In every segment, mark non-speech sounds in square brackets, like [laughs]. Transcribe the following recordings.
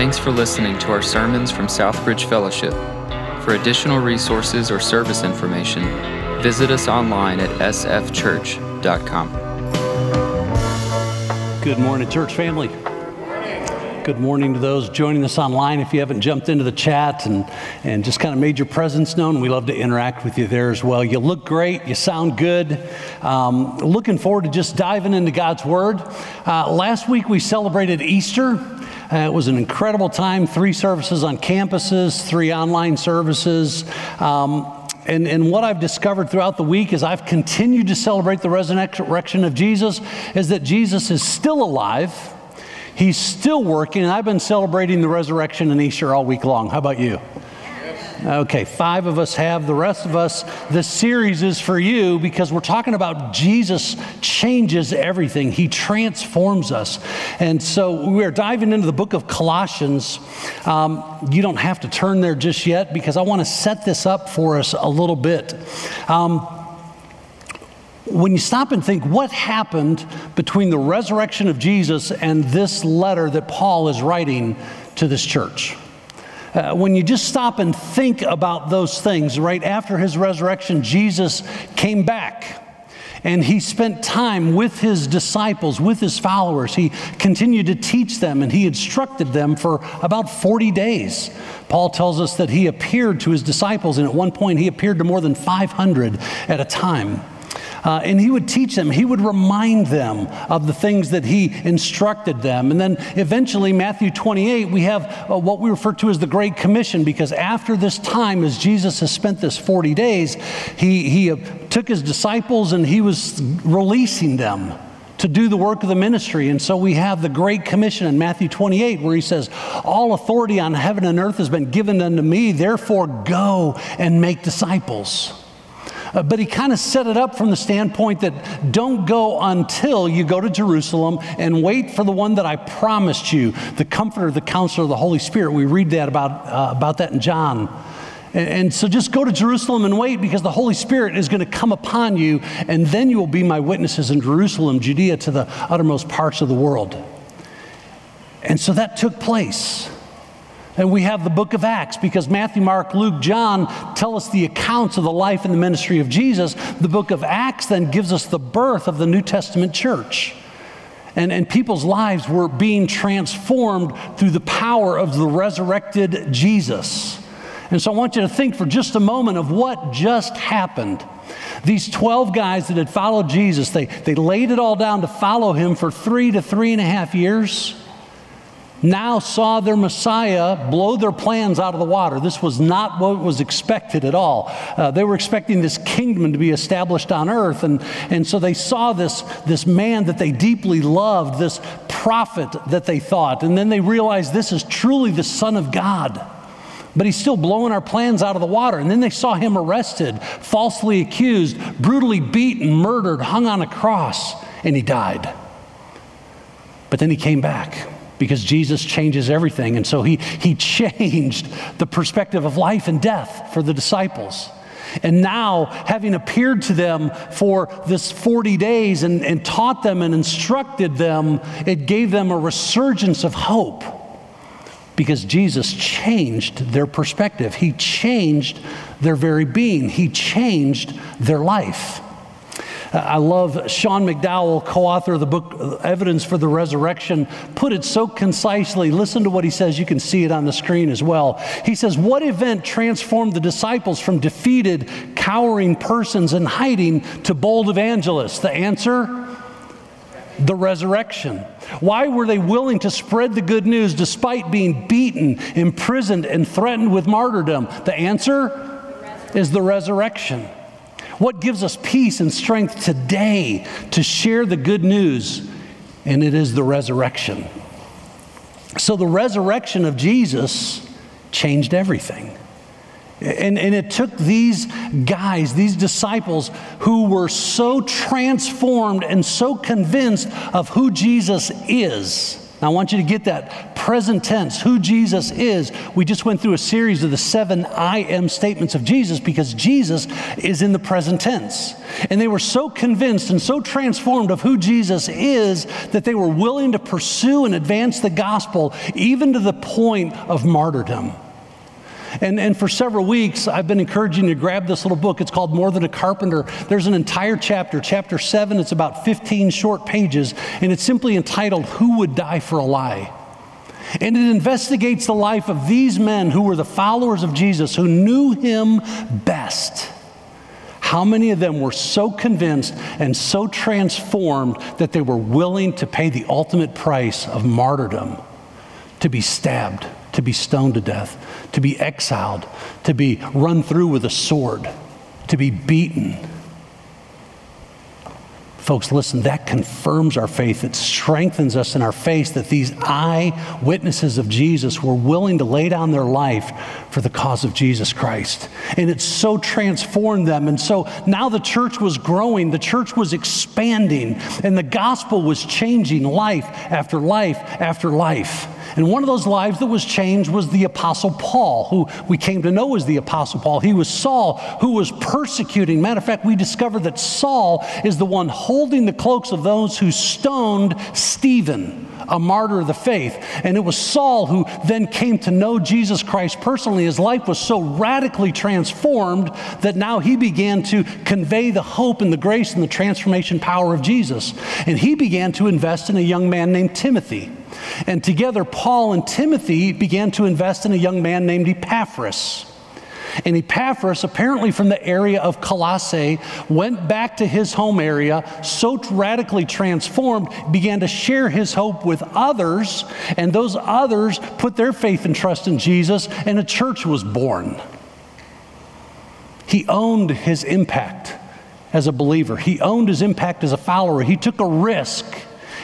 Thanks for listening to our sermons from Southbridge Fellowship. For additional resources or service information, visit us online at sfchurch.com. Good morning, church family. Good morning to those joining us online. If you haven't jumped into the chat and, and just kind of made your presence known, we love to interact with you there as well. You look great, you sound good. Um, looking forward to just diving into God's Word. Uh, last week we celebrated Easter. Uh, it was an incredible time. Three services on campuses, three online services. Um, and, and, what I've discovered throughout the week as I've continued to celebrate the resurrection of Jesus is that Jesus is still alive. He's still working, and I've been celebrating the resurrection and Easter all week long. How about you? Okay, five of us have. The rest of us, this series is for you because we're talking about Jesus changes everything. He transforms us. And so we're diving into the book of Colossians. Um, you don't have to turn there just yet because I want to set this up for us a little bit. Um, when you stop and think what happened between the resurrection of Jesus and this letter that Paul is writing to this church, uh, when you just stop and think about those things, right after his resurrection, Jesus came back and he spent time with his disciples, with his followers. He continued to teach them and he instructed them for about 40 days. Paul tells us that he appeared to his disciples, and at one point he appeared to more than 500 at a time. Uh, and he would teach them, he would remind them of the things that he instructed them. And then eventually, Matthew 28, we have uh, what we refer to as the Great Commission, because after this time, as Jesus has spent this 40 days, he, he uh, took his disciples and he was releasing them to do the work of the ministry. And so we have the Great Commission in Matthew 28 where he says, All authority on heaven and earth has been given unto me, therefore go and make disciples. Uh, but he kind of set it up from the standpoint that don't go until you go to Jerusalem and wait for the one that I promised you, the comforter, the counselor, the Holy Spirit. We read that about, uh, about that in John. And, and so just go to Jerusalem and wait because the Holy Spirit is going to come upon you, and then you will be my witnesses in Jerusalem, Judea, to the uttermost parts of the world. And so that took place. And we have the book of Acts because Matthew, Mark, Luke, John tell us the accounts of the life and the ministry of Jesus. The book of Acts then gives us the birth of the New Testament church. And, and people's lives were being transformed through the power of the resurrected Jesus. And so I want you to think for just a moment of what just happened. These 12 guys that had followed Jesus, they, they laid it all down to follow him for three to three and a half years now saw their Messiah blow their plans out of the water. This was not what was expected at all. Uh, they were expecting this kingdom to be established on earth. And, and so they saw this, this man that they deeply loved, this prophet that they thought. And then they realized this is truly the Son of God. But he's still blowing our plans out of the water. And then they saw him arrested, falsely accused, brutally beaten, murdered, hung on a cross, and he died. But then he came back because Jesus changes everything. And so he, he changed the perspective of life and death for the disciples. And now, having appeared to them for this 40 days and, and taught them and instructed them, it gave them a resurgence of hope because Jesus changed their perspective. He changed their very being, He changed their life. I love Sean McDowell, co author of the book Evidence for the Resurrection, put it so concisely. Listen to what he says. You can see it on the screen as well. He says, What event transformed the disciples from defeated, cowering persons in hiding to bold evangelists? The answer? The resurrection. Why were they willing to spread the good news despite being beaten, imprisoned, and threatened with martyrdom? The answer is the resurrection. What gives us peace and strength today to share the good news? And it is the resurrection. So the resurrection of Jesus changed everything. And, and it took these guys, these disciples, who were so transformed and so convinced of who Jesus is. Now, I want you to get that present tense, who Jesus is. We just went through a series of the seven I am statements of Jesus because Jesus is in the present tense. And they were so convinced and so transformed of who Jesus is that they were willing to pursue and advance the gospel even to the point of martyrdom. And, and for several weeks, I've been encouraging you to grab this little book. It's called More Than a Carpenter. There's an entire chapter, chapter seven. It's about 15 short pages, and it's simply entitled, Who Would Die for a Lie? And it investigates the life of these men who were the followers of Jesus, who knew him best. How many of them were so convinced and so transformed that they were willing to pay the ultimate price of martyrdom to be stabbed? To be stoned to death, to be exiled, to be run through with a sword, to be beaten. Folks, listen, that confirms our faith. It strengthens us in our faith that these eyewitnesses of Jesus were willing to lay down their life for the cause of Jesus Christ. And it so transformed them. And so now the church was growing, the church was expanding, and the gospel was changing life after life after life. And one of those lives that was changed was the Apostle Paul, who we came to know as the Apostle Paul. He was Saul, who was persecuting. Matter of fact, we discovered that Saul is the one holding the cloaks of those who stoned Stephen, a martyr of the faith. And it was Saul who then came to know Jesus Christ personally. His life was so radically transformed that now he began to convey the hope and the grace and the transformation power of Jesus. And he began to invest in a young man named Timothy. And together, Paul and Timothy began to invest in a young man named Epaphras. And Epaphras, apparently from the area of Colossae, went back to his home area, so radically transformed, began to share his hope with others, and those others put their faith and trust in Jesus, and a church was born. He owned his impact as a believer, he owned his impact as a follower. He took a risk,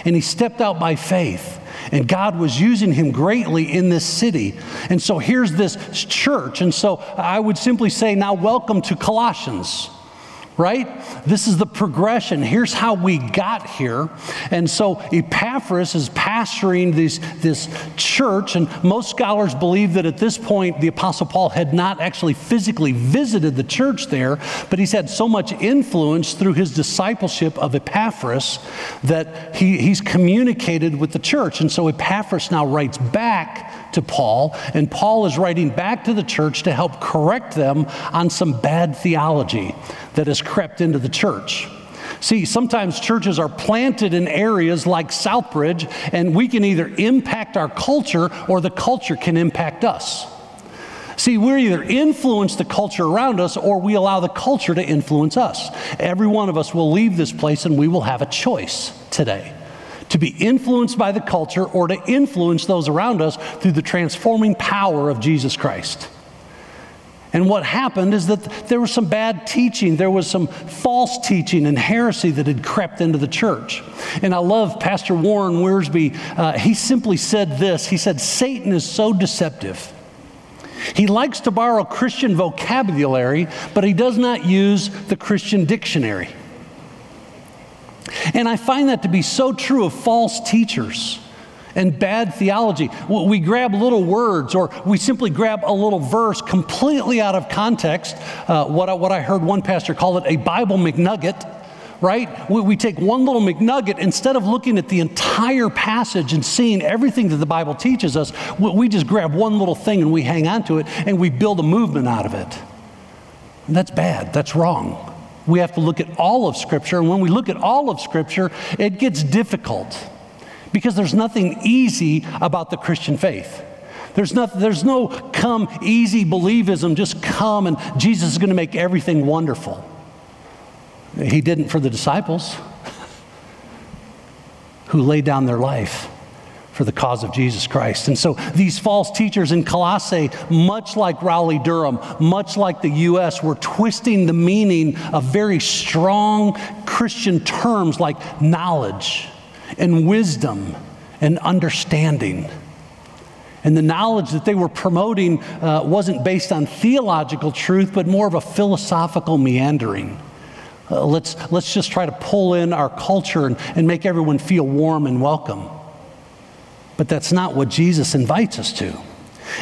and he stepped out by faith. And God was using him greatly in this city. And so here's this church. And so I would simply say, now welcome to Colossians right? This is the progression. Here's how we got here. And so Epaphras is pastoring this, this church, and most scholars believe that at this point the Apostle Paul had not actually physically visited the church there, but he's had so much influence through his discipleship of Epaphras that he, he's communicated with the church. And so Epaphras now writes back to Paul, and Paul is writing back to the church to help correct them on some bad theology that has crept into the church. See, sometimes churches are planted in areas like Southbridge, and we can either impact our culture or the culture can impact us. See, we either influence the culture around us or we allow the culture to influence us. Every one of us will leave this place and we will have a choice today to be influenced by the culture or to influence those around us through the transforming power of Jesus Christ. And what happened is that there was some bad teaching, there was some false teaching and heresy that had crept into the church. And I love Pastor Warren Wiersbe. Uh, he simply said this He said, Satan is so deceptive. He likes to borrow Christian vocabulary, but he does not use the Christian dictionary. And I find that to be so true of false teachers and bad theology. We grab little words or we simply grab a little verse completely out of context. Uh, what, I, what I heard one pastor call it a Bible McNugget right? We, we, take one little McNugget, instead of looking at the entire passage and seeing everything that the Bible teaches us, we, we just grab one little thing and we hang on to it and we build a movement out of it. And that's bad. That's wrong. We have to look at all of Scripture. And when we look at all of Scripture, it gets difficult because there's nothing easy about the Christian faith. There's, no, there's no come easy believism, just come and Jesus is going to make everything wonderful. He didn't for the disciples [laughs] who laid down their life for the cause of Jesus Christ. And so these false teachers in Colossae, much like Raleigh Durham, much like the U.S., were twisting the meaning of very strong Christian terms like knowledge and wisdom and understanding. And the knowledge that they were promoting uh, wasn't based on theological truth, but more of a philosophical meandering. Uh, let's, let's just try to pull in our culture and, and make everyone feel warm and welcome. But that's not what Jesus invites us to.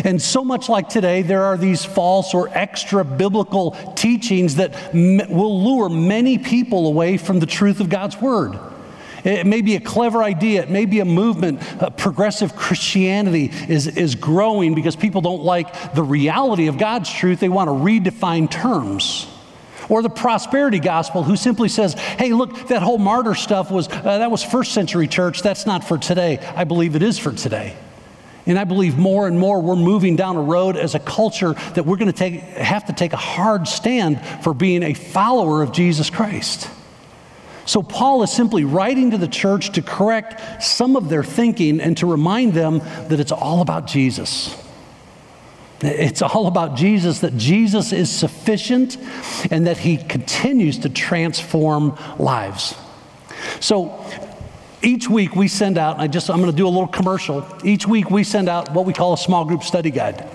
And so much like today, there are these false or extra biblical teachings that m- will lure many people away from the truth of God's Word. It may be a clever idea. It may be a movement. Uh, progressive Christianity is, is growing because people don't like the reality of God's truth. They want to redefine terms. Or the prosperity gospel, who simply says, hey, look, that whole martyr stuff was, uh, that was first century church. That's not for today. I believe it is for today. And I believe more and more we're moving down a road as a culture that we're going to have to take a hard stand for being a follower of Jesus Christ. So, Paul is simply writing to the church to correct some of their thinking and to remind them that it's all about Jesus. It's all about Jesus, that Jesus is sufficient and that he continues to transform lives. So, each week we send out, I just, I'm going to do a little commercial. Each week we send out what we call a small group study guide.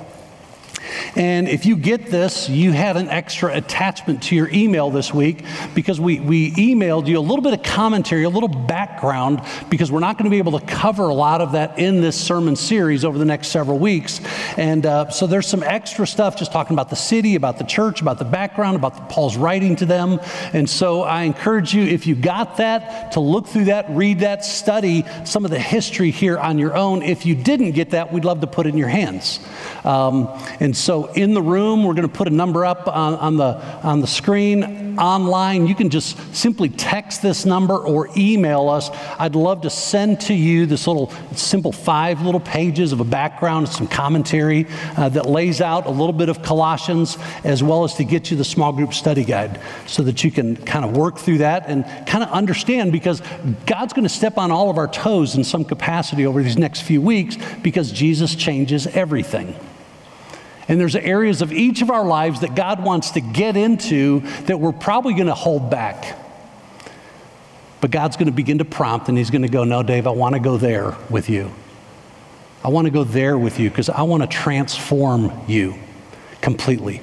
And if you get this, you had an extra attachment to your email this week because we, we emailed you a little bit of commentary, a little background, because we're not going to be able to cover a lot of that in this sermon series over the next several weeks. And uh, so there's some extra stuff just talking about the city, about the church, about the background, about the, Paul's writing to them. And so I encourage you, if you got that, to look through that, read that, study some of the history here on your own. If you didn't get that, we'd love to put it in your hands. Um, and so in the room, we're going to put a number up on, on, the, on the screen. Online, you can just simply text this number or email us. I'd love to send to you this little simple five little pages of a background, some commentary uh, that lays out a little bit of Colossians, as well as to get you the small group study guide so that you can kind of work through that and kind of understand because God's going to step on all of our toes in some capacity over these next few weeks because Jesus changes everything. And there's areas of each of our lives that God wants to get into that we're probably going to hold back. But God's going to begin to prompt and He's going to go, No, Dave, I want to go there with you. I want to go there with you because I want to transform you completely.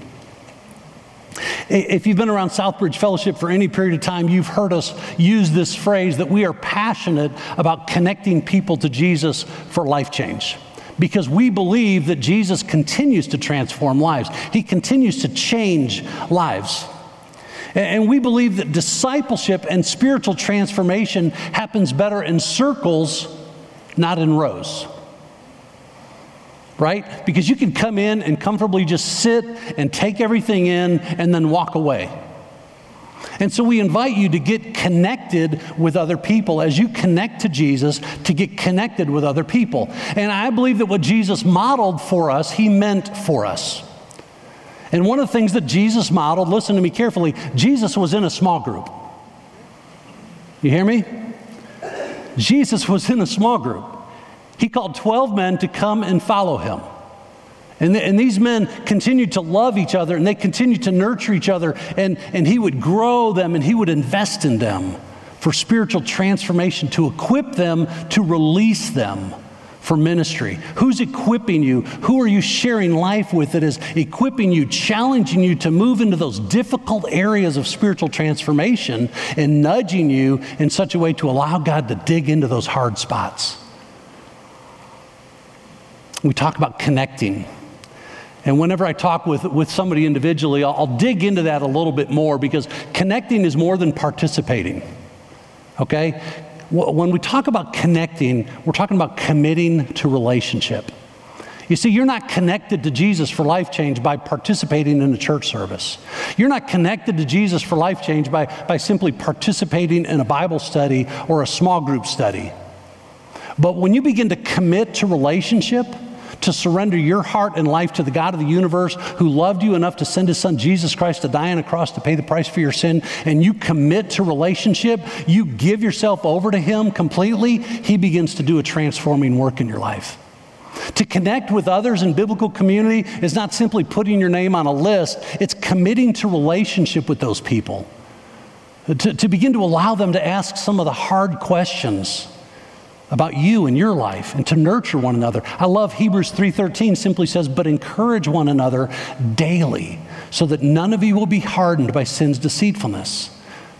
If you've been around Southbridge Fellowship for any period of time, you've heard us use this phrase that we are passionate about connecting people to Jesus for life change because we believe that Jesus continues to transform lives, He continues to change lives. And we believe that discipleship and spiritual transformation happens better in circles, not in rows. Right? Because you can come in and comfortably just sit and take everything in and then walk away. And so we invite you to get connected with other people as you connect to Jesus, to get connected with other people. And I believe that what Jesus modeled for us, he meant for us. And one of the things that Jesus modeled, listen to me carefully, Jesus was in a small group. You hear me? Jesus was in a small group. He called 12 men to come and follow him. And, the, and these men continued to love each other and they continued to nurture each other, and, and he would grow them and he would invest in them for spiritual transformation, to equip them, to release them for ministry. Who's equipping you? Who are you sharing life with that is equipping you, challenging you to move into those difficult areas of spiritual transformation and nudging you in such a way to allow God to dig into those hard spots? We talk about connecting. And whenever I talk with, with somebody individually, I'll, I'll dig into that a little bit more because connecting is more than participating. Okay? When we talk about connecting, we're talking about committing to relationship. You see, you're not connected to Jesus for life change by participating in a church service. You're not connected to Jesus for life change by, by simply participating in a Bible study or a small group study. But when you begin to commit to relationship, to surrender your heart and life to the God of the universe who loved you enough to send his son Jesus Christ to die on a cross to pay the price for your sin, and you commit to relationship, you give yourself over to him completely, he begins to do a transforming work in your life. To connect with others in biblical community is not simply putting your name on a list, it's committing to relationship with those people. To, to begin to allow them to ask some of the hard questions about you and your life and to nurture one another. I love Hebrews 3:13 simply says, "But encourage one another daily, so that none of you will be hardened by sin's deceitfulness."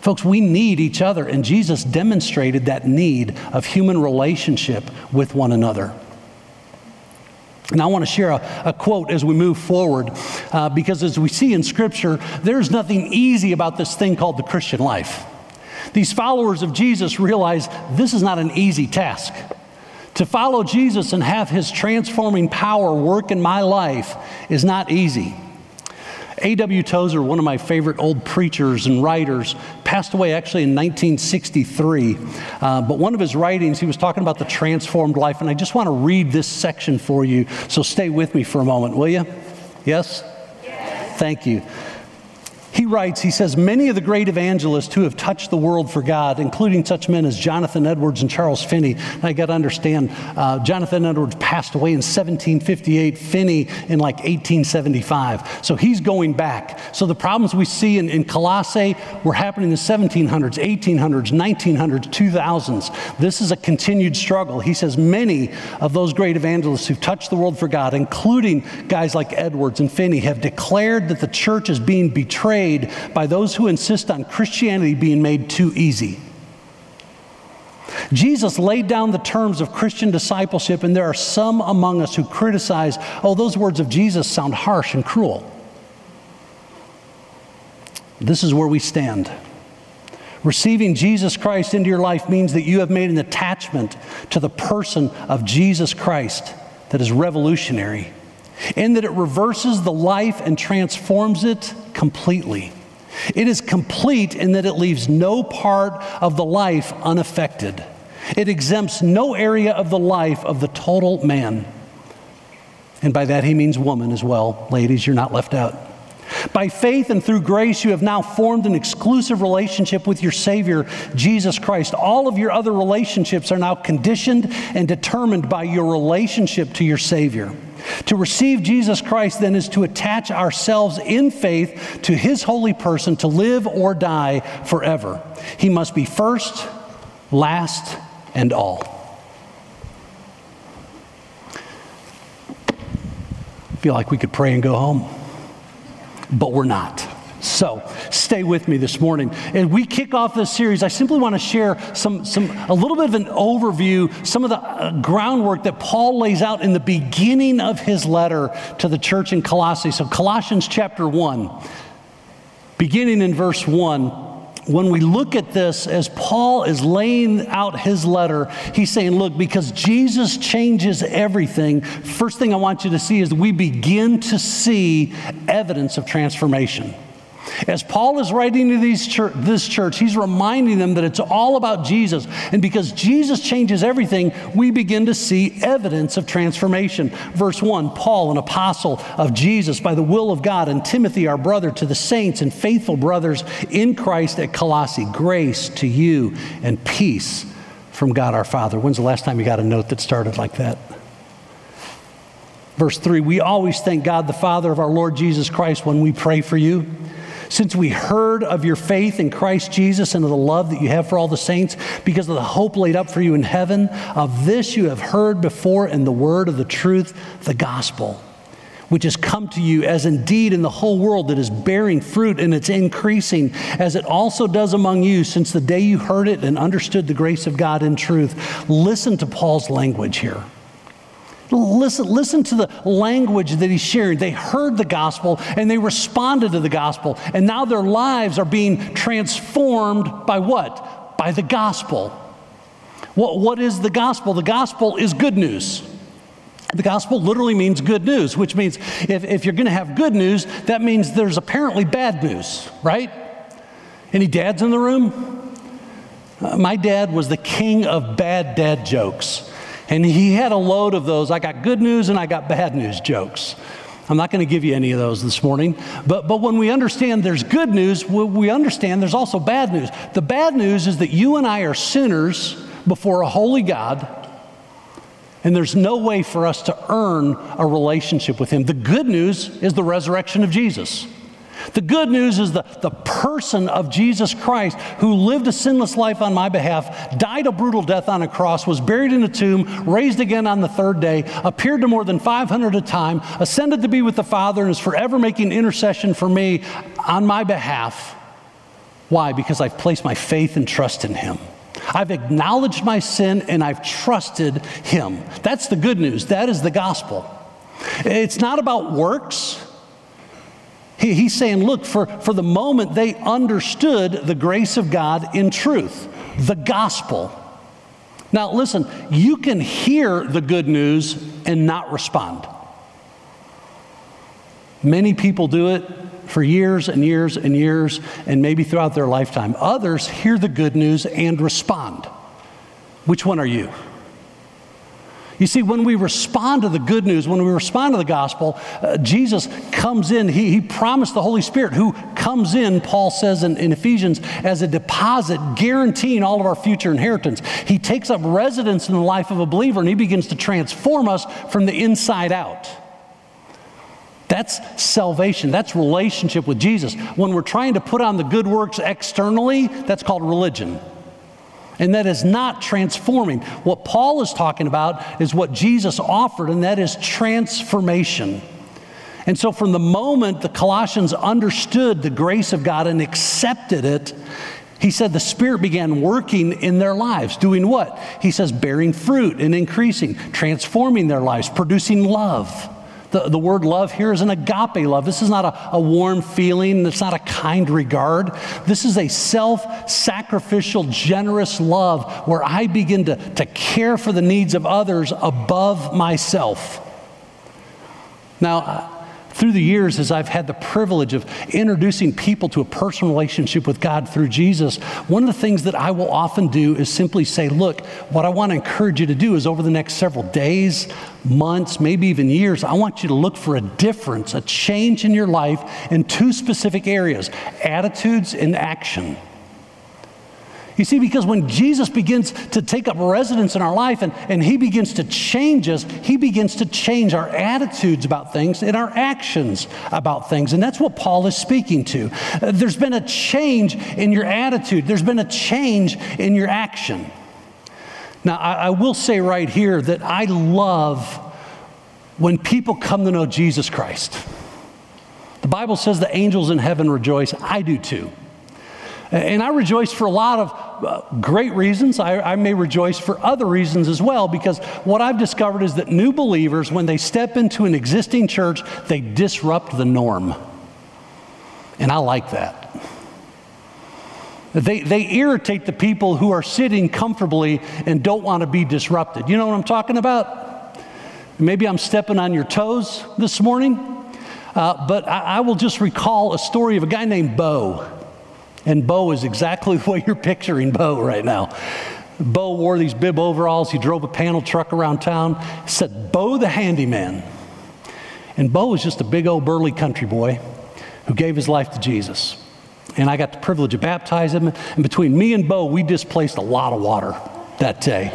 Folks, we need each other and Jesus demonstrated that need of human relationship with one another. And I want to share a, a quote as we move forward, uh, because as we see in Scripture, there's nothing easy about this thing called the Christian life. These followers of Jesus realize this is not an easy task. To follow Jesus and have his transforming power work in my life is not easy. A.W. Tozer, one of my favorite old preachers and writers, passed away actually in 1963. Uh, but one of his writings, he was talking about the transformed life. And I just want to read this section for you. So stay with me for a moment, will you? Yes? yes. Thank you. He writes, he says, many of the great evangelists who have touched the world for God, including such men as Jonathan Edwards and Charles Finney. I got to understand, uh, Jonathan Edwards passed away in 1758, Finney in like 1875. So he's going back. So the problems we see in, in Colossae were happening in the 1700s, 1800s, 1900s, 2000s. This is a continued struggle. He says, many of those great evangelists who've touched the world for God, including guys like Edwards and Finney, have declared that the church is being betrayed by those who insist on Christianity being made too easy. Jesus laid down the terms of Christian discipleship, and there are some among us who criticize, oh, those words of Jesus sound harsh and cruel. This is where we stand. Receiving Jesus Christ into your life means that you have made an attachment to the person of Jesus Christ that is revolutionary in that it reverses the life and transforms it completely. It is complete in that it leaves no part of the life unaffected. It exempts no area of the life of the total man. And by that he means woman as well. Ladies, you're not left out. By faith and through grace, you have now formed an exclusive relationship with your Savior, Jesus Christ. All of your other relationships are now conditioned and determined by your relationship to your Savior. To receive Jesus Christ then is to attach ourselves in faith to his holy person to live or die forever. He must be first, last, and all. I feel like we could pray and go home, but we're not. So stay with me this morning. As we kick off this series, I simply want to share some, some, a little bit of an overview, some of the uh, groundwork that Paul lays out in the beginning of his letter to the church in Colossae. So, Colossians chapter 1, beginning in verse 1 when we look at this, as Paul is laying out his letter, he's saying, Look, because Jesus changes everything, first thing I want you to see is we begin to see evidence of transformation. As Paul is writing to church, this church, he's reminding them that it's all about Jesus. And because Jesus changes everything, we begin to see evidence of transformation. Verse 1 Paul, an apostle of Jesus by the will of God, and Timothy, our brother, to the saints and faithful brothers in Christ at Colossae, grace to you and peace from God our Father. When's the last time you got a note that started like that? Verse 3 We always thank God, the Father of our Lord Jesus Christ, when we pray for you since we heard of your faith in Christ Jesus and of the love that you have for all the saints, because of the hope laid up for you in heaven, of this you have heard before in the word of the truth, the gospel, which has come to you, as indeed in the whole world that is bearing fruit and it's increasing, as it also does among you since the day you heard it and understood the grace of God in truth. Listen to Paul's language here. Listen, listen to the language that he's sharing. They heard the gospel and they responded to the gospel. And now their lives are being transformed by what? By the gospel. What, what is the gospel? The gospel is good news. The gospel literally means good news, which means if, if you're going to have good news, that means there's apparently bad news, right? Any dads in the room? Uh, my dad was the king of bad dad jokes. And he had a load of those. I got good news and I got bad news jokes. I'm not going to give you any of those this morning. But, but when we understand there's good news, we understand there's also bad news. The bad news is that you and I are sinners before a holy God, and there's no way for us to earn a relationship with Him. The good news is the resurrection of Jesus. The good news is the, the person of Jesus Christ who lived a sinless life on my behalf, died a brutal death on a cross, was buried in a tomb, raised again on the third day, appeared to more than 500 at a time, ascended to be with the Father, and is forever making intercession for me on my behalf. Why? Because I've placed my faith and trust in Him. I've acknowledged my sin and I've trusted Him. That's the good news. That is the gospel. It's not about works. He, he's saying, look, for, for the moment they understood the grace of God in truth, the gospel. Now, listen, you can hear the good news and not respond. Many people do it for years and years and years, and maybe throughout their lifetime. Others hear the good news and respond. Which one are you? You see, when we respond to the good news, when we respond to the gospel, uh, Jesus comes in. He, he promised the Holy Spirit, who comes in, Paul says in, in Ephesians, as a deposit, guaranteeing all of our future inheritance. He takes up residence in the life of a believer and he begins to transform us from the inside out. That's salvation. That's relationship with Jesus. When we're trying to put on the good works externally, that's called religion. And that is not transforming. What Paul is talking about is what Jesus offered, and that is transformation. And so, from the moment the Colossians understood the grace of God and accepted it, he said the Spirit began working in their lives. Doing what? He says, bearing fruit and increasing, transforming their lives, producing love. The, the word love here is an agape love. This is not a, a warm feeling, it's not a kind regard. This is a self sacrificial, generous love where I begin to, to care for the needs of others above myself. Now, through the years, as I've had the privilege of introducing people to a personal relationship with God through Jesus, one of the things that I will often do is simply say, Look, what I want to encourage you to do is over the next several days, months, maybe even years, I want you to look for a difference, a change in your life in two specific areas attitudes and action. You see, because when Jesus begins to take up residence in our life and, and he begins to change us, he begins to change our attitudes about things and our actions about things. And that's what Paul is speaking to. Uh, there's been a change in your attitude, there's been a change in your action. Now, I, I will say right here that I love when people come to know Jesus Christ. The Bible says the angels in heaven rejoice. I do too. And I rejoice for a lot of uh, great reasons. I, I, may rejoice for other reasons as well, because what I've discovered is that new believers, when they step into an existing church, they disrupt the norm. And I like that. They, they irritate the people who are sitting comfortably and don't want to be disrupted. You know what I'm talking about? Maybe I'm stepping on your toes this morning, uh, but I, I will just recall a story of a guy named Bo. And Bo is exactly [laughs] way you're picturing Bo right now. Bo wore these bib overalls. He drove a panel truck around town. said, Bo the handyman. And Bo was just a big old burly country boy who gave his life to Jesus. And I got the privilege of baptizing him. And between me and Bo, we displaced a lot of water that day.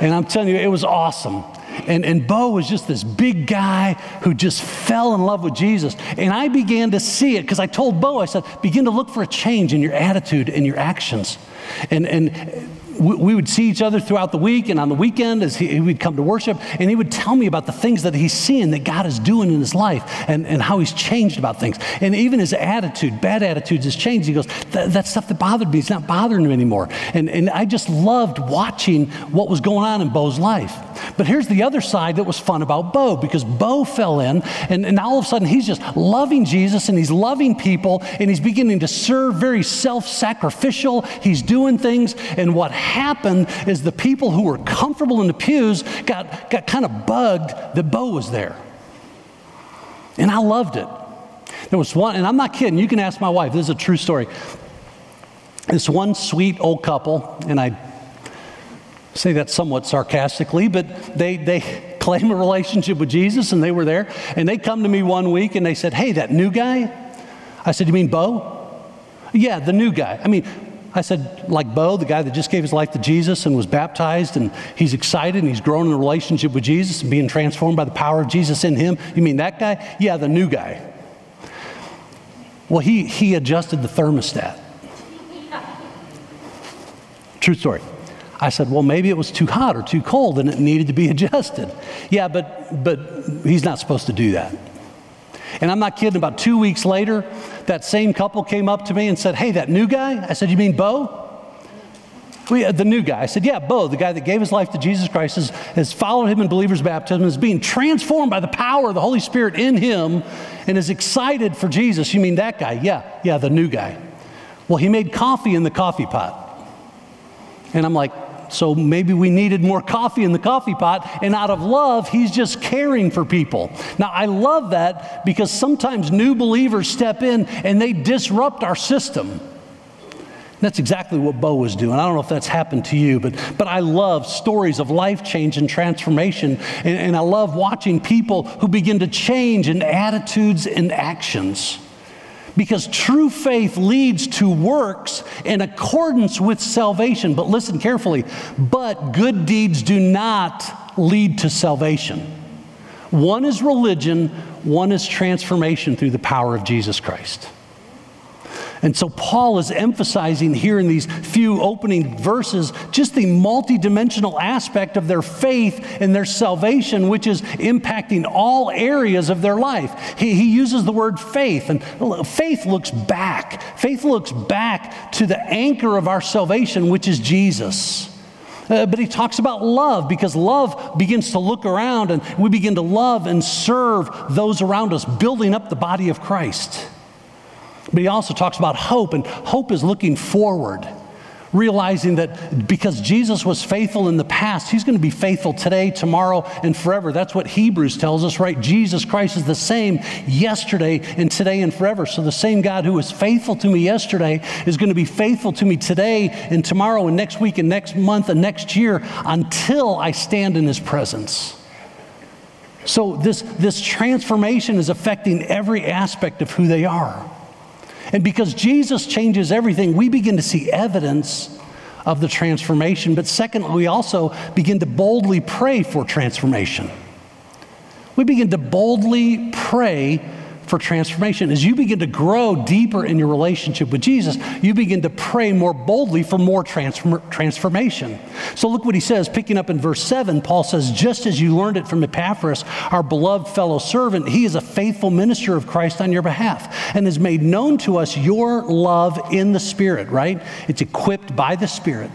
And I'm telling you, it was awesome. And, and Bo was just this big guy who just fell in love with Jesus. And I began to see it because I told Bo, I said, begin to look for a change in your attitude and your actions. And, and we would see each other throughout the week and on the weekend as he, he, would come to worship and he would tell me about the things that he's seeing that god is doing in his life and, and how he's changed about things. And even his attitude bad attitudes has changed. He goes that stuff that bothered me is not bothering him anymore. And, and i just loved watching what was going on in bo's life. But here's the other side that was fun about bo because bo fell in and, and all of a sudden he's just loving jesus and he's loving people and he's beginning to serve very self-sacrificial. He's doing things and what is the people who were comfortable in the pews got, got kind of bugged that Bo was there. And I loved it. There was one, and I'm not kidding, you can ask my wife, this is a true story. This one sweet old couple, and I say that somewhat sarcastically, but they, they [laughs] claim a relationship with Jesus and they were there. And they come to me one week and they said, Hey, that new guy? I said, You mean Bo? Yeah, the new guy. I mean, I said, like Bo, the guy that just gave his life to Jesus and was baptized, and he's excited and he's growing in a relationship with Jesus and being transformed by the power of Jesus in him. You mean that guy? Yeah, the new guy. Well, he, he adjusted the thermostat. True story. I said, well, maybe it was too hot or too cold and it needed to be [laughs] adjusted. Yeah, but, but he's not supposed to do that. And I'm not kidding, about two weeks later, that same couple came up to me and said, Hey, that new guy? I said, You mean Bo? We, uh, the new guy. I said, Yeah, Bo, the guy that gave his life to Jesus Christ, has, has followed him in believer's baptism, is being transformed by the power of the Holy Spirit in him, and is excited for Jesus. You mean that guy? Yeah, yeah, the new guy. Well, he made coffee in the coffee pot. And I'm like, so maybe we needed more coffee in the coffee pot. And out of love, he's just caring for people. Now, I love that because sometimes new believers step in and they disrupt our system. That's exactly what Bo was doing. I don't know if that's happened to you, but, but I love stories of life change and transformation. And, and I love watching people who begin to change in attitudes and actions. Because true faith leads to works in accordance with salvation. But listen carefully, but good deeds do not lead to salvation. One is religion, one is transformation through the power of Jesus Christ. And so Paul is emphasizing here in these few opening verses just the multidimensional aspect of their faith and their salvation, which is impacting all areas of their life. He, he uses the word faith, and faith looks back. Faith looks back to the anchor of our salvation, which is Jesus. Uh, but he talks about love because love begins to look around and we begin to love and serve those around us, building up the body of Christ. But he also talks about hope, and hope is looking forward, realizing that because Jesus was faithful in the past, he's going to be faithful today, tomorrow, and forever. That's what Hebrews tells us, right? Jesus Christ is the same yesterday and today and forever. So the same God who was faithful to me yesterday is going to be faithful to me today and tomorrow and next week and next month and next year until I stand in his presence. So, this, this transformation is affecting every aspect of who they are. And because Jesus changes everything, we begin to see evidence of the transformation. But secondly, we also begin to boldly pray for transformation. We begin to boldly pray for transformation. As you begin to grow deeper in your relationship with Jesus, you begin to pray more boldly for more transform- transformation. So look what he says, picking up in verse 7, Paul says, Just as you learned it from Epaphras, our beloved fellow servant, he is a faithful minister of Christ on your behalf and has made known to us your love in the Spirit, right? It's equipped by the Spirit.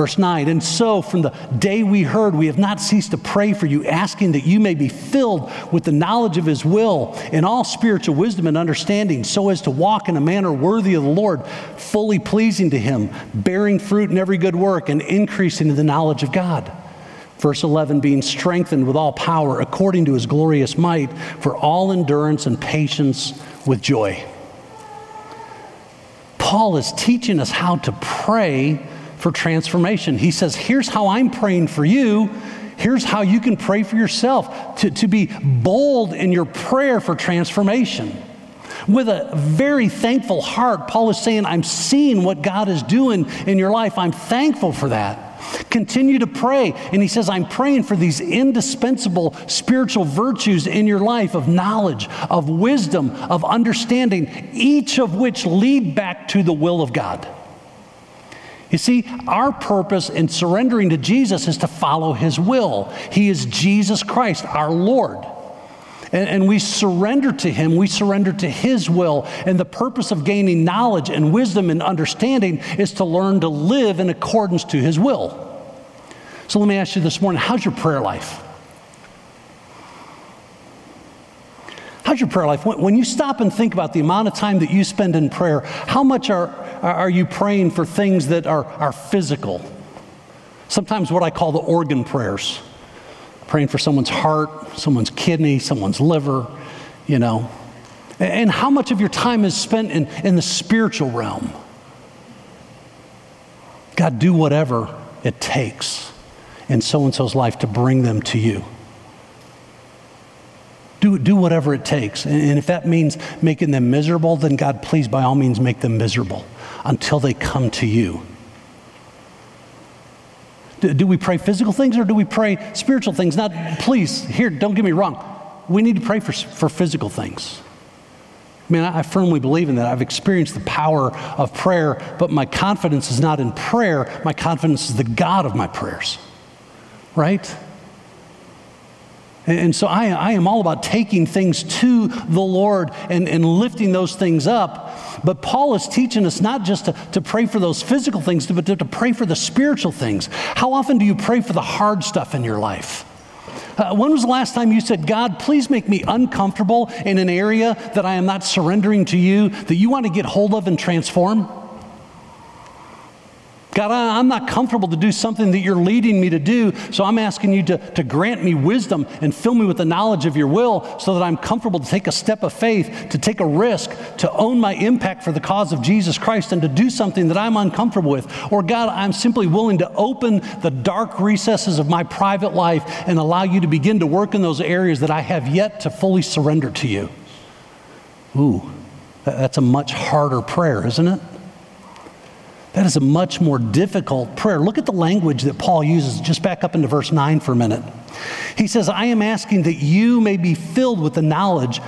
Verse 9, and so from the day we heard, we have not ceased to pray for you, asking that you may be filled with the knowledge of his will in all spiritual wisdom and understanding, so as to walk in a manner worthy of the Lord, fully pleasing to him, bearing fruit in every good work, and increasing in the knowledge of God. Verse 11, being strengthened with all power according to his glorious might, for all endurance and patience with joy. Paul is teaching us how to pray for transformation. He says, Here's how I'm praying for you. Here's how you can pray for yourself to, to be bold in your prayer for transformation. With a very thankful heart, Paul is saying, I'm seeing what God is doing in your life. I'm thankful for that. Continue to pray. And he says, I'm praying for these indispensable spiritual virtues in your life of knowledge, of wisdom, of understanding, each of which lead back to the will of God. You see, our purpose in surrendering to Jesus is to follow his will. He is Jesus Christ, our Lord. And, and, we surrender to him, we surrender to his will. And the purpose of gaining knowledge and wisdom and understanding is to learn to live in accordance to his will. So let me ask you this morning how's your prayer life? How's your prayer life? When you stop and think about the amount of time that you spend in prayer, how much are, are you praying for things that are, are physical? Sometimes what I call the organ prayers. Praying for someone's heart, someone's kidney, someone's liver, you know. And how much of your time is spent in, in the spiritual realm? God, do whatever it takes in so and so's life to bring them to you. Do, do whatever it takes. And, and if that means making them miserable, then God, please, by all means, make them miserable until they come to you. Do, do we pray physical things or do we pray spiritual things? Not, please, here, don't get me wrong. We need to pray for, for physical things. I mean, I firmly believe in that. I've experienced the power of prayer, but my confidence is not in prayer. My confidence is the God of my prayers, right? And so I, I am all about taking things to the Lord and, and lifting those things up. But Paul is teaching us not just to, to pray for those physical things, but to, to pray for the spiritual things. How often do you pray for the hard stuff in your life? Uh, when was the last time you said, God, please make me uncomfortable in an area that I am not surrendering to you, that you want to get hold of and transform? God, I'm not comfortable to do something that you're leading me to do, so I'm asking you to, to grant me wisdom and fill me with the knowledge of your will so that I'm comfortable to take a step of faith, to take a risk, to own my impact for the cause of Jesus Christ, and to do something that I'm uncomfortable with. Or, God, I'm simply willing to open the dark recesses of my private life and allow you to begin to work in those areas that I have yet to fully surrender to you. Ooh, that's a much harder prayer, isn't it? That is a much more difficult prayer. Look at the language that Paul uses. Just back up into verse 9 for a minute. He says, I am asking that you may be filled with the knowledge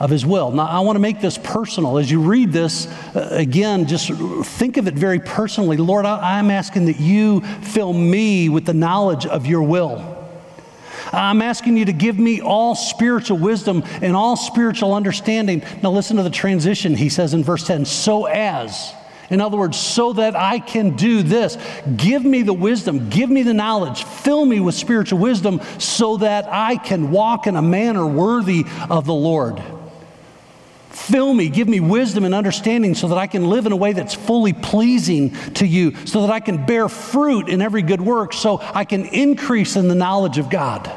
of his will. Now, I want to make this personal. As you read this, uh, again, just think of it very personally. Lord, I, I'm asking that you fill me with the knowledge of your will. I'm asking you to give me all spiritual wisdom and all spiritual understanding. Now, listen to the transition he says in verse 10 so as in other words, so that I can do this. Give me the wisdom, give me the knowledge, fill me with spiritual wisdom so that I can walk in a manner worthy of the Lord. Fill me, give me wisdom and understanding so that I can live in a way that's fully pleasing to you, so that I can bear fruit in every good work, so I can increase in the knowledge of God.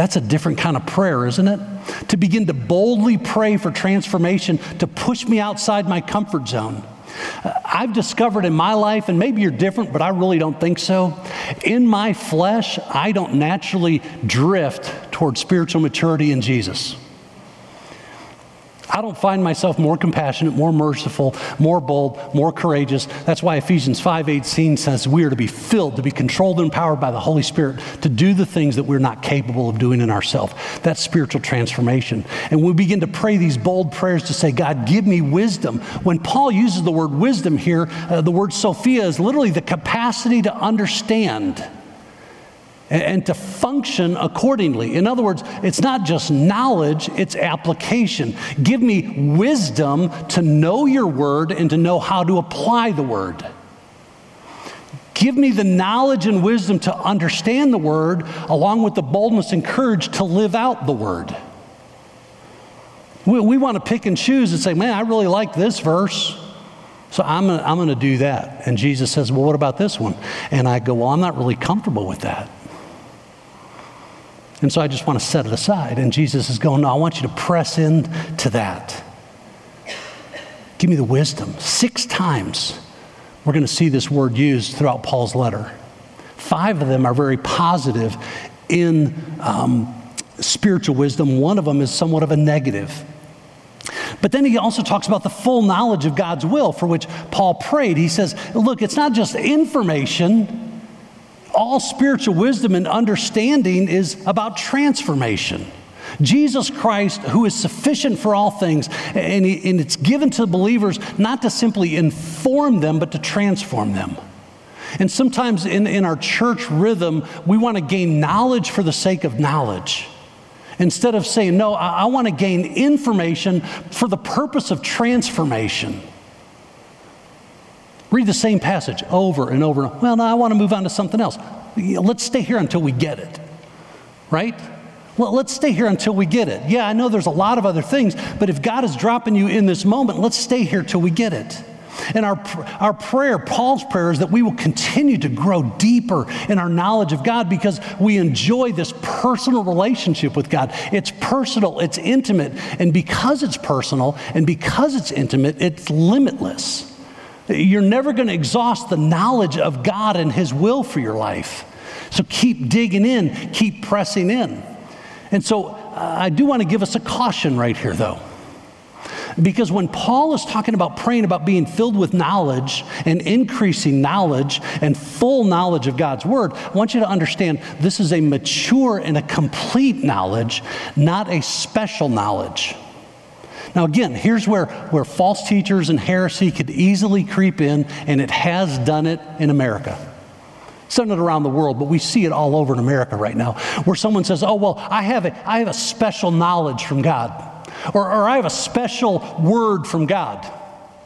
That's a different kind of prayer, isn't it? To begin to boldly pray for transformation, to push me outside my comfort zone. Uh, I've discovered in my life, and maybe you're different, but I really don't think so. In my flesh, I don't naturally drift toward spiritual maturity in Jesus. I don't find myself more compassionate, more merciful, more bold, more courageous. That's why Ephesians 5:18 says we are to be filled, to be controlled and empowered by the Holy Spirit to do the things that we're not capable of doing in ourselves. That's spiritual transformation. And we begin to pray these bold prayers to say, God, give me wisdom. When Paul uses the word wisdom here, uh, the word Sophia is literally the capacity to understand and to function accordingly. In other words, it's not just knowledge, it's application. Give me wisdom to know your word and to know how to apply the word. Give me the knowledge and wisdom to understand the word, along with the boldness and courage to live out the word. We, we want to pick and choose and say, man, I really like this verse. So I'm I'm gonna do that. And Jesus says, Well, what about this one? And I go, Well, I'm not really comfortable with that. And so I just want to set it aside. And Jesus is going, No, I want you to press into that. Give me the wisdom. Six times we're going to see this word used throughout Paul's letter. Five of them are very positive in um, spiritual wisdom, one of them is somewhat of a negative. But then he also talks about the full knowledge of God's will for which Paul prayed. He says, Look, it's not just information all spiritual wisdom and understanding is about transformation. Jesus Christ, who is sufficient for all things, and, he, and, it's given to believers not to simply inform them, but to transform them. And sometimes in, in our church rhythm, we want to gain knowledge for the sake of knowledge. Instead of saying, no, I, I want to gain information for the purpose of transformation. Read the same passage over and over. Well, now I want to move on to something else. Let's stay here until we get it, right? Well, let's stay here until we get it. Yeah, I know there's a lot of other things, but if God is dropping you in this moment, let's stay here till we get it. And our, our prayer, Paul's prayer, is that we will continue to grow deeper in our knowledge of God because we enjoy this personal relationship with God. It's personal, it's intimate, and because it's personal and because it's intimate, it's limitless. You're never going to exhaust the knowledge of God and His will for your life. So keep digging in, keep pressing in. And so uh, I do want to give us a caution right here, though. Because when Paul is talking about praying about being filled with knowledge and increasing knowledge and full knowledge of God's word, I want you to understand this is a mature and a complete knowledge, not a special knowledge. Now, again, here's where, where false teachers and heresy could easily creep in, and it has done it in America. It's done it around the world, but we see it all over in America right now, where someone says, Oh, well, I have a, I have a special knowledge from God. Or, or I have a special word from God.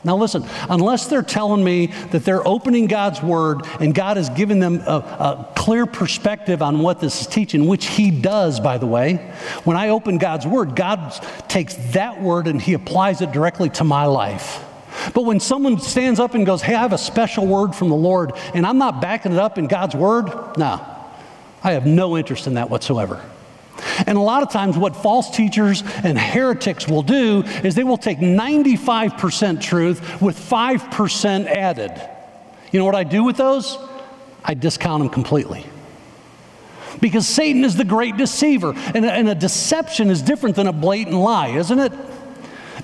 Now, listen, unless they're telling me that they're opening God's word and God has given them a, a, clear perspective on what this is teaching, which He does, by the way, when I open God's word, God takes that word and He applies it directly to my life. But when someone stands up and goes, Hey, I have a special word from the Lord, and I'm not backing it up in God's word, no, I have no interest in that whatsoever. And a lot of times, what false teachers and heretics will do is they will take 95% truth with 5% added. You know what I do with those? I discount them completely. Because Satan is the great deceiver, and a, and a deception is different than a blatant lie, isn't it?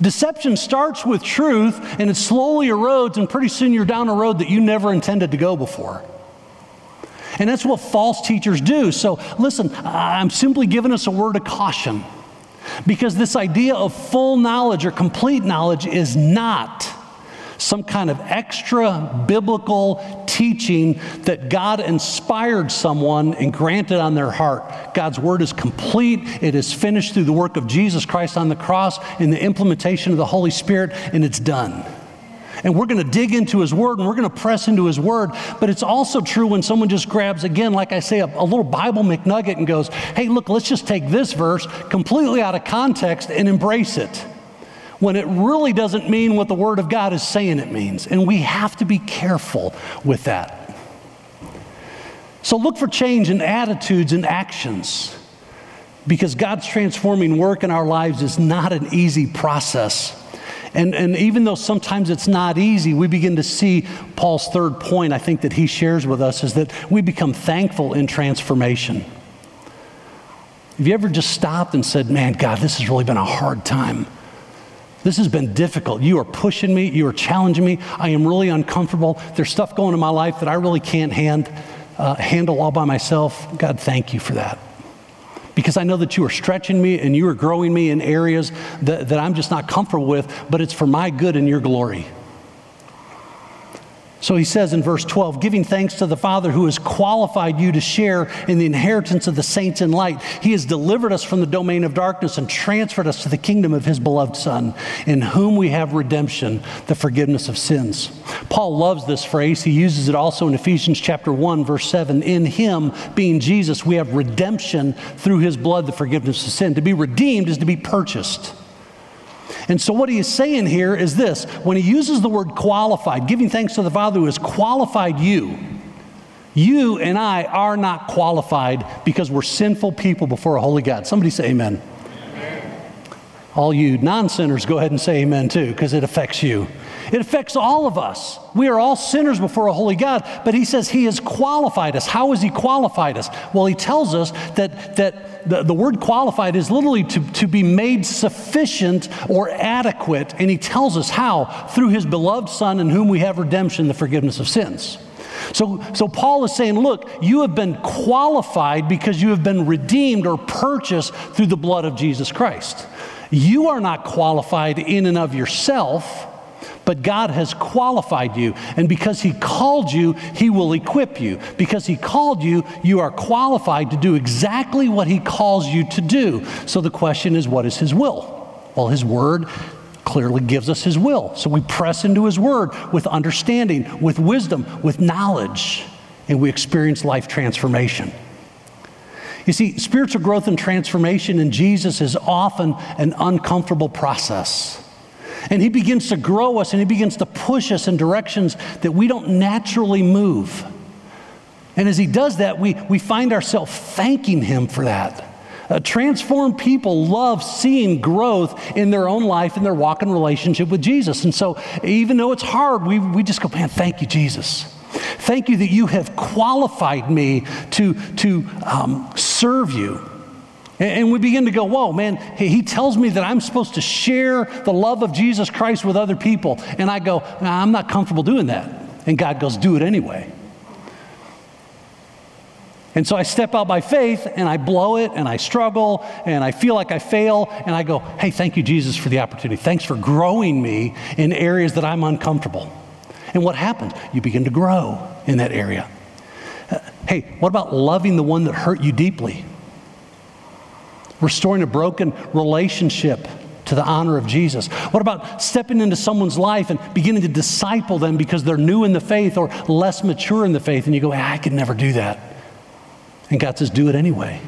Deception starts with truth and it slowly erodes, and pretty soon you're down a road that you never intended to go before. And that's what false teachers do. So, listen, I'm simply giving us a word of caution because this idea of full knowledge or complete knowledge is not some kind of extra biblical teaching that God inspired someone and granted on their heart. God's word is complete, it is finished through the work of Jesus Christ on the cross and the implementation of the Holy Spirit, and it's done and we're going to dig into His Word and we're going to press into His Word. But it's also true when someone just grabs, again, like I say, a, a little Bible McNugget and goes, hey, look, let's just take this verse completely out of context and embrace it. When it really doesn't mean what the Word of God is saying it means. And we have to be careful with that. So look for change in attitudes and actions because God's transforming work in our lives is not an easy process. And, and even though sometimes it's not easy, we begin to see Paul's third point, I think, that he shares with us is that we become thankful in transformation. Have you ever just stopped and said, Man, God, this has really been a hard time? This has been difficult. You are pushing me, you are challenging me. I am really uncomfortable. There's stuff going in my life that I really can't hand, uh, handle all by myself. God, thank you for that because I know that you are stretching me and you are growing me in areas that, that I'm just not comfortable with, but it's for my good and your glory. So he says in verse 12, giving thanks to the Father who has qualified you to share in the inheritance of the saints in light. He has delivered us from the domain of darkness and transferred us to the kingdom of his beloved Son, in whom we have redemption, the forgiveness of sins. Paul loves this phrase. He uses it also in Ephesians chapter 1, verse 7. In him, being Jesus, we have redemption through his blood, the forgiveness of sin. To be redeemed is to be purchased. And so, what he is saying here is this when he uses the word qualified, giving thanks to the Father who has qualified you, you and I are not qualified because we're sinful people before a holy God. Somebody say amen. amen. All you non sinners, go ahead and say amen too, because it affects you. It affects all of us. We are all sinners before a holy God, but he says he has qualified us. How has he qualified us? Well, he tells us that, that the, the word qualified is literally to, to be made sufficient or adequate, and he tells us how through his beloved Son, in whom we have redemption, the forgiveness of sins. So, so Paul is saying, look, you have been qualified because you have been redeemed or purchased through the blood of Jesus Christ. You are not qualified in and of yourself but God has qualified you. And because He called you, He will equip you. Because He called you, you are qualified to do exactly what He calls you to do. So the question is, what is His will? Well, His Word clearly gives us His will. So we press into His Word with understanding, with wisdom, with knowledge, and we experience life transformation. You see, spiritual growth and transformation in Jesus is often an uncomfortable process. And He begins to grow us and He begins to push us in directions that we don't naturally move. And as He does that, we, we find ourselves thanking Him for that. Uh, transformed people love seeing growth in their own life and their walk in relationship with Jesus. And so, even though it's hard, we, we just go, man, thank you, Jesus. Thank you that you have qualified me to, to um, serve you. And we begin to go, whoa, man, he tells me that I'm supposed to share the love of Jesus Christ with other people. And I go, nah, I'm not comfortable doing that. And God goes, do it anyway. And so I step out by faith and I blow it and I struggle and I feel like I fail and I go, hey, thank you, Jesus, for the opportunity. Thanks for growing me in areas that I'm uncomfortable. And what happens? You begin to grow in that area. Uh, hey, what about loving the one that hurt you deeply? Restoring a broken relationship to the honor of Jesus? What about stepping into someone's life and beginning to disciple them because they're new in the faith or less mature in the faith? And you go, ah, I could never do that. And God says, do it anyway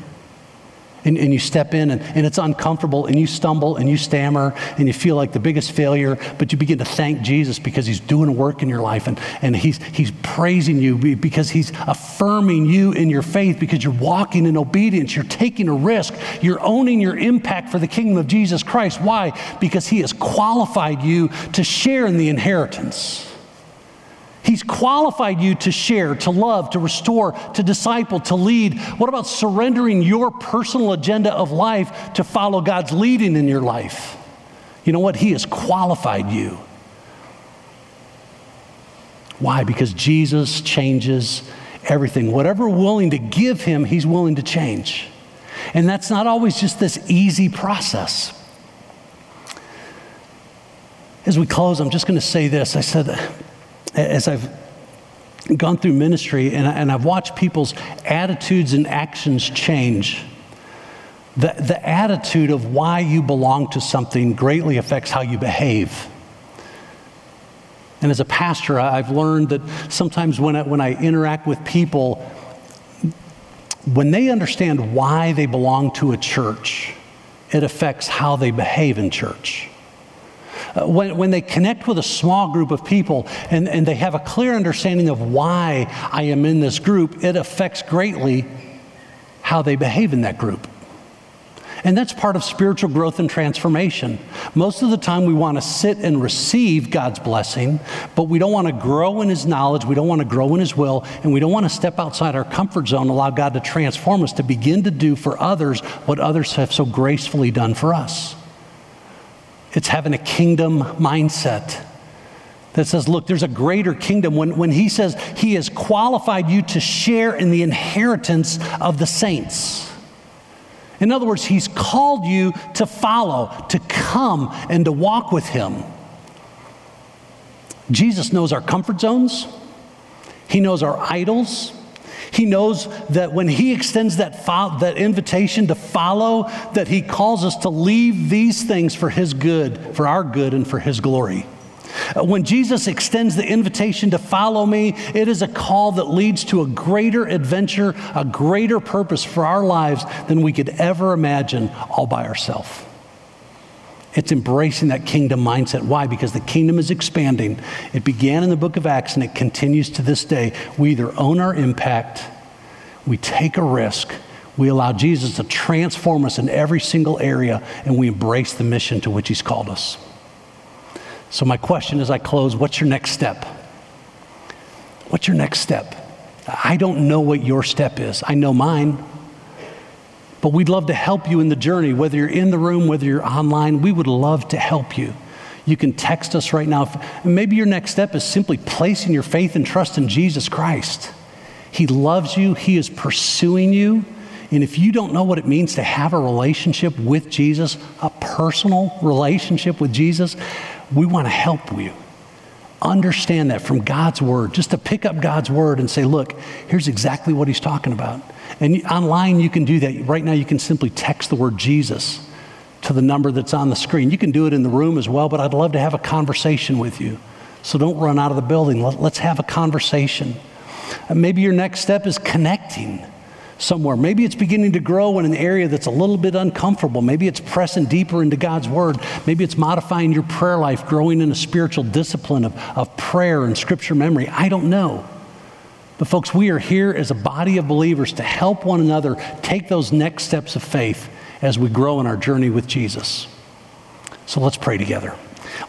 and, and you step in and, and it's uncomfortable and you stumble and you stammer and you feel like the biggest failure, but you begin to thank Jesus because he's doing work in your life and, and he's, he's praising you because he's affirming you in your faith because you're walking in obedience. You're taking a risk. You're owning your impact for the kingdom of Jesus Christ. Why? Because he has qualified you to share in the inheritance. He's qualified you to share, to love, to restore, to disciple, to lead. What about surrendering your personal agenda of life to follow God's leading in your life? You know what? He has qualified you. Why? Because Jesus changes everything. Whatever we're willing to give Him, He's willing to change. And that's not always just this easy process. As we close, I'm just going to say this. I said, as I've gone through ministry and, and I've watched people's attitudes and actions change, the, the attitude of why you belong to something greatly affects how you behave. And as a pastor, I've learned that sometimes when I, when I interact with people, when they understand why they belong to a church, it affects how they behave in church. Uh, when, when they connect with a small group of people and, and they have a clear understanding of why I am in this group, it affects greatly how they behave in that group. And that's part of spiritual growth and transformation. Most of the time, we want to sit and receive God's blessing, but we don't want to grow in His knowledge, we don't want to grow in His will, and we don't want to step outside our comfort zone, allow God to transform us to begin to do for others what others have so gracefully done for us. It's having a kingdom mindset that says, look, there's a greater kingdom. When, when he says he has qualified you to share in the inheritance of the saints. In other words, he's called you to follow, to come, and to walk with him. Jesus knows our comfort zones, he knows our idols. He knows that when He extends that, fo- that invitation to follow, that He calls us to leave these things for His good, for our good, and for His glory. Uh, when Jesus extends the invitation to follow me, it is a call that leads to a greater adventure, a greater purpose for our lives than we could ever imagine all by ourselves. It's embracing that kingdom mindset. Why? Because the kingdom is expanding. It began in the book of Acts and it continues to this day. We either own our impact, we take a risk, we allow Jesus to transform us in every single area, and we embrace the mission to which He's called us. So, my question as I close what's your next step? What's your next step? I don't know what your step is, I know mine. But we'd love to help you in the journey, whether you're in the room, whether you're online, we would love to help you. You can text us right now. Maybe your next step is simply placing your faith and trust in Jesus Christ. He loves you, He is pursuing you. And if you don't know what it means to have a relationship with Jesus, a personal relationship with Jesus, we want to help you understand that from God's word, just to pick up God's word and say, look, here's exactly what he's talking about. And online, you can do that. Right now, you can simply text the word Jesus to the number that's on the screen. You can do it in the room as well, but I'd love to have a conversation with you. So don't run out of the building. Let's have a conversation. Uh, maybe your next step is connecting somewhere. Maybe it's beginning to grow in an area that's a little bit uncomfortable. Maybe it's pressing deeper into God's Word. Maybe it's modifying your prayer life, growing in a spiritual discipline of, of prayer and scripture memory. I don't know. But, folks, we are here as a body of believers to help one another take those next steps of faith as we grow in our journey with Jesus. So let's pray together.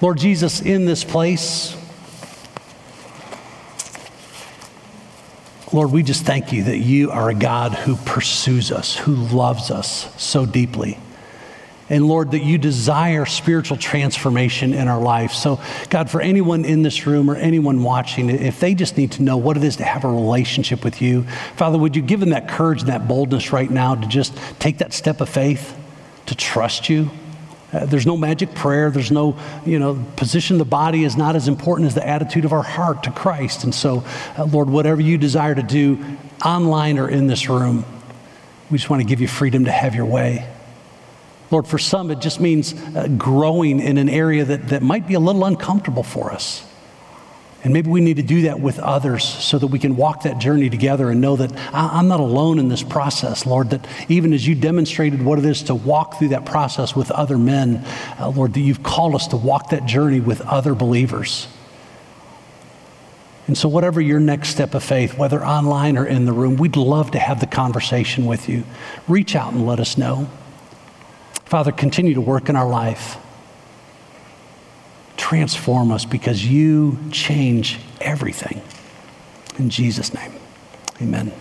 Lord Jesus, in this place, Lord, we just thank you that you are a God who pursues us, who loves us so deeply. And Lord, that you desire spiritual transformation in our life. So, God, for anyone in this room or anyone watching, if they just need to know what it is to have a relationship with you, Father, would you give them that courage and that boldness right now to just take that step of faith, to trust you? Uh, there's no magic prayer. There's no, you know, position of the body is not as important as the attitude of our heart to Christ. And so, uh, Lord, whatever you desire to do online or in this room, we just want to give you freedom to have your way. Lord, for some, it just means uh, growing in an area that, that might be a little uncomfortable for us. And maybe we need to do that with others so that we can walk that journey together and know that I'm not alone in this process, Lord. That even as you demonstrated what it is to walk through that process with other men, uh, Lord, that you've called us to walk that journey with other believers. And so, whatever your next step of faith, whether online or in the room, we'd love to have the conversation with you. Reach out and let us know. Father, continue to work in our life transform us because you change everything. In Jesus' name, amen.